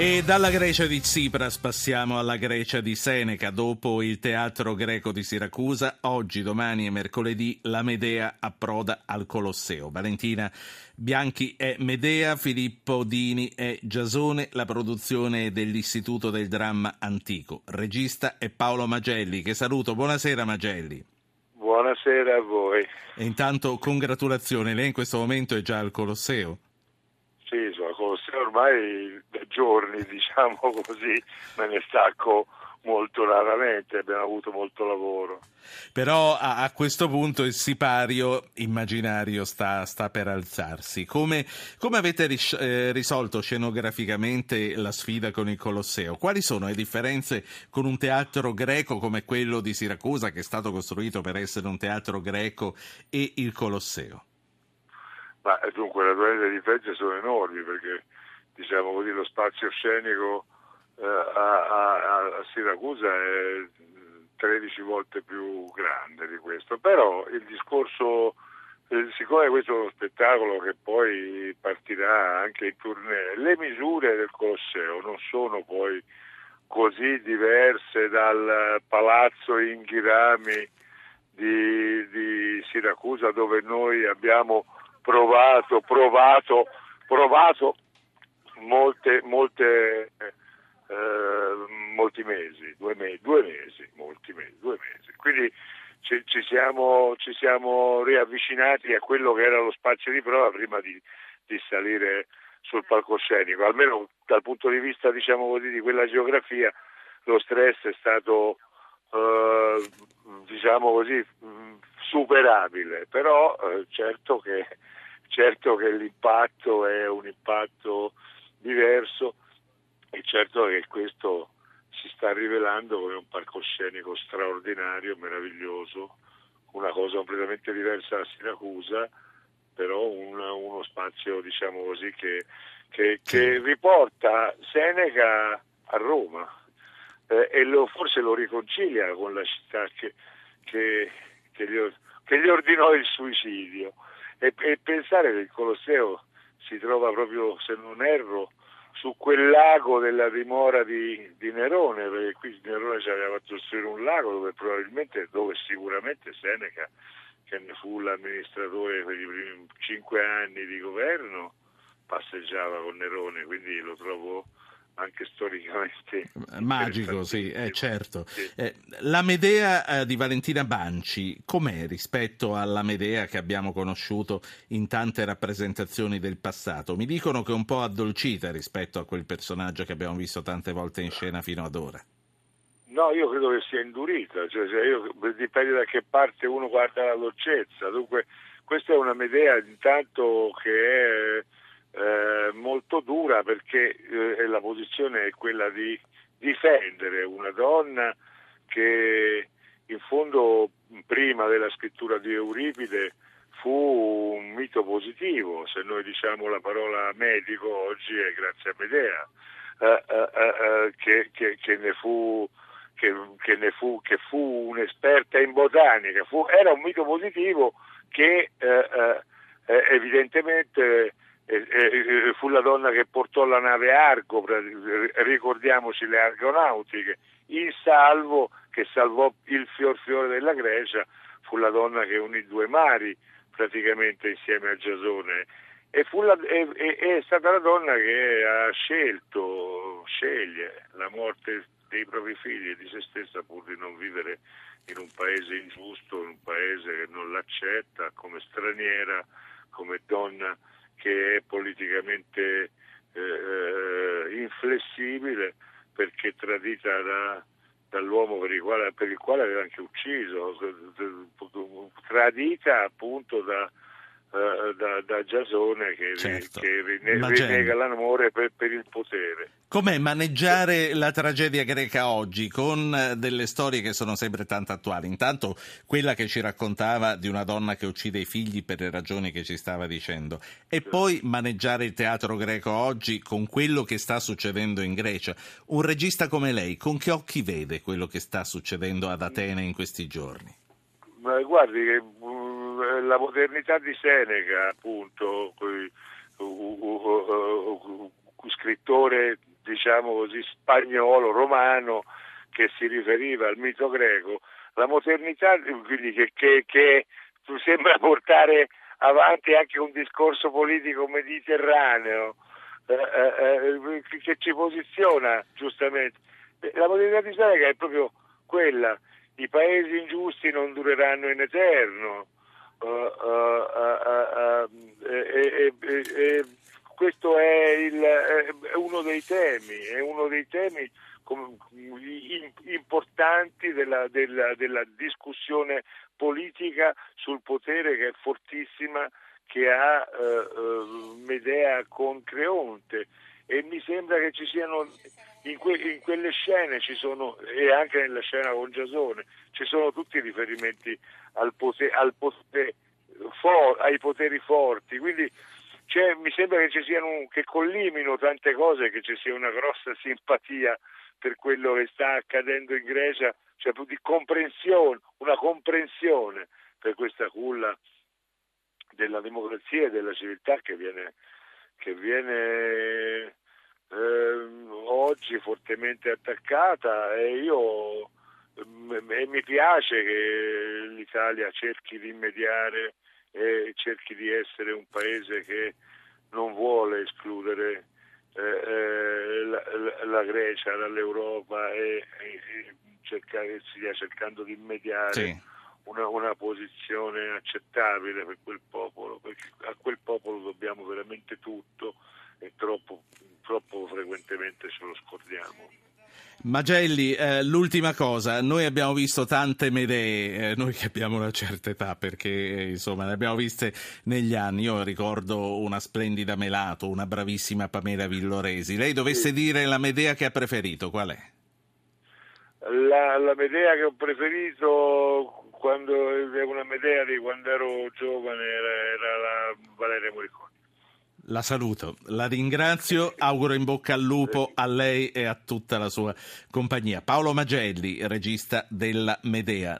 E dalla Grecia di Tsipras passiamo alla Grecia di Seneca. Dopo il teatro greco di Siracusa, oggi, domani e mercoledì la Medea approda al Colosseo. Valentina Bianchi è Medea, Filippo Dini è Giasone, la produzione dell'Istituto del Dramma Antico. Regista è Paolo Magelli, che saluto. Buonasera Magelli. Buonasera a voi. E intanto congratulazioni, lei in questo momento è già al Colosseo. Sì, sono Colosseo ormai da giorni, diciamo così, me ne stacco molto raramente, abbiamo avuto molto lavoro. Però a, a questo punto il sipario immaginario sta, sta per alzarsi. Come, come avete ris- eh, risolto scenograficamente la sfida con il Colosseo? Quali sono le differenze con un teatro greco come quello di Siracusa, che è stato costruito per essere un teatro greco, e il Colosseo? Ma dunque, le differenze sono enormi perché, diciamo così, lo spazio scenico eh, a, a, a, Siracusa è 13 volte più grande di questo, però il discorso, eh, siccome questo è uno spettacolo che poi partirà anche in tournée, le misure del Colosseo non sono poi così diverse dal palazzo in Ghirami di, di Siracusa dove noi abbiamo provato, provato, provato molte, molte, eh, molti mesi, due, mesi, due mesi, molti mesi, due mesi. Quindi ci, ci, siamo, ci, siamo, riavvicinati a quello che era lo spazio di prova prima di, di salire sul palcoscenico, almeno dal punto di vista diciamo così, di quella geografia lo stress è stato eh, diciamo così superabile, però eh, certo che certo che l'impatto è un impatto diverso e certo che questo si sta rivelando come un palcoscenico straordinario, meraviglioso, una cosa completamente diversa da Siracusa, però un, uno spazio diciamo così che, che, che riporta Seneca a Roma eh, e lo, forse lo riconcilia con la città che, che, gli, che gli ordinò il suicidio e, e pensare che il Colosseo si trova proprio, se non erro, su quel lago della dimora di, di, Nerone, perché qui Nerone ci aveva fatto costruire un lago dove probabilmente, dove sicuramente Seneca, che ne fu l'amministratore per i primi cinque anni di governo, passeggiava con Nerone, quindi lo trovo storicamente magico, sì, eh, certo. Sì. Eh, la Medea eh, di Valentina Banci, com'è rispetto alla Medea che abbiamo conosciuto in tante rappresentazioni del passato? Mi dicono che è un po' addolcita rispetto a quel personaggio che abbiamo visto tante volte in scena fino ad ora. No, io credo che sia indurita, cioè, cioè io, dipende da che parte uno guarda la dolcezza. Dunque, questa è una Medea intanto che è eh, molto dura perché eh, la posizione è quella di difendere una donna che in fondo prima della scrittura di Euripide fu un mito positivo, se noi diciamo la parola medico oggi è grazie a Medea, eh, eh, eh, eh che, che, che, ne fu, che, ne fu, che fu un'esperta in botanica, fu, era un mito positivo che evidentemente fu la donna che portò la nave Argo, ricordiamoci le argonautiche, in salvo che salvò il fior fiore della Grecia, fu la donna che unì due mari praticamente insieme a Giasone. E la, è, è, stata la donna che ha scelto, sceglie la morte dei propri figli e di se stessa pur di non vivere in un paese ingiusto, in un paese che non l'accetta come straniera, come donna che è politicamente eh, eh, inflessibile perché tradita da, dall'uomo per il, quale, per il quale aveva anche ucciso, tradita appunto da, uh, da, da Giasone che, certo. che rine, rinnega l'amore per, per, il potere. Com'è maneggiare la tragedia greca oggi con eh, delle storie che sono sempre tanto attuali? Intanto quella che ci raccontava di una donna che uccide i figli per le ragioni che ci stava dicendo e poi maneggiare il teatro greco oggi con quello che sta succedendo in Grecia. Un regista come lei con che occhi vede quello che sta succedendo ad Atene in questi giorni? Ma guardi che la modernità di Seneca, appunto, scrittore diciamo così, spagnolo, romano, che si riferiva al mito greco, la modernità quindi che, che, che sembra portare avanti anche un discorso politico mediterraneo eh, eh, eh che ci posiziona giustamente. La modernità di Seneca è proprio quella, i paesi ingiusti non dureranno in eterno. Questo è, uno dei temi, importanti della, della, della discussione politica sul potere che è fortissima che ha eh, eh, Medea con Creonte e mi sembra che ci siano in, que, in, quelle scene ci sono e anche nella scena con Giasone ci sono tutti i riferimenti al potere, al potere for, ai poteri forti. Quindi mi sembra che siano che collimino tante cose che ci sia una grossa simpatia per quello che sta accadendo in Grecia cioè di comprensione, una comprensione per questa culla della democrazia e della civiltà che viene, che viene eh, oggi fortemente attaccata e io e mi piace che l'Italia cerchi di mediare e cerchi di essere un paese che non vuole escludere eh, eh la, la, la, Grecia dall'Europa e, e, cercare, stia cercando di mediare sì. una, una, posizione accettabile per quel popolo, perché a quel popolo dobbiamo veramente scordiamo. Magelli, eh, l'ultima cosa, noi abbiamo visto tante Medee, eh, noi che abbiamo una certa età perché eh, insomma ne abbiamo viste negli anni, io ricordo una splendida Melato, una bravissima Pamela Villoresi, lei dovesse sì. dire la Medea che ha preferito, qual è? La, la Medea che ho preferito quando una Medea di quando ero giovane era, era la Valeria Morricone. La saluto, la ringrazio, auguro in bocca al lupo a lei e a tutta la sua compagnia. Paolo Magelli, regista della Medea.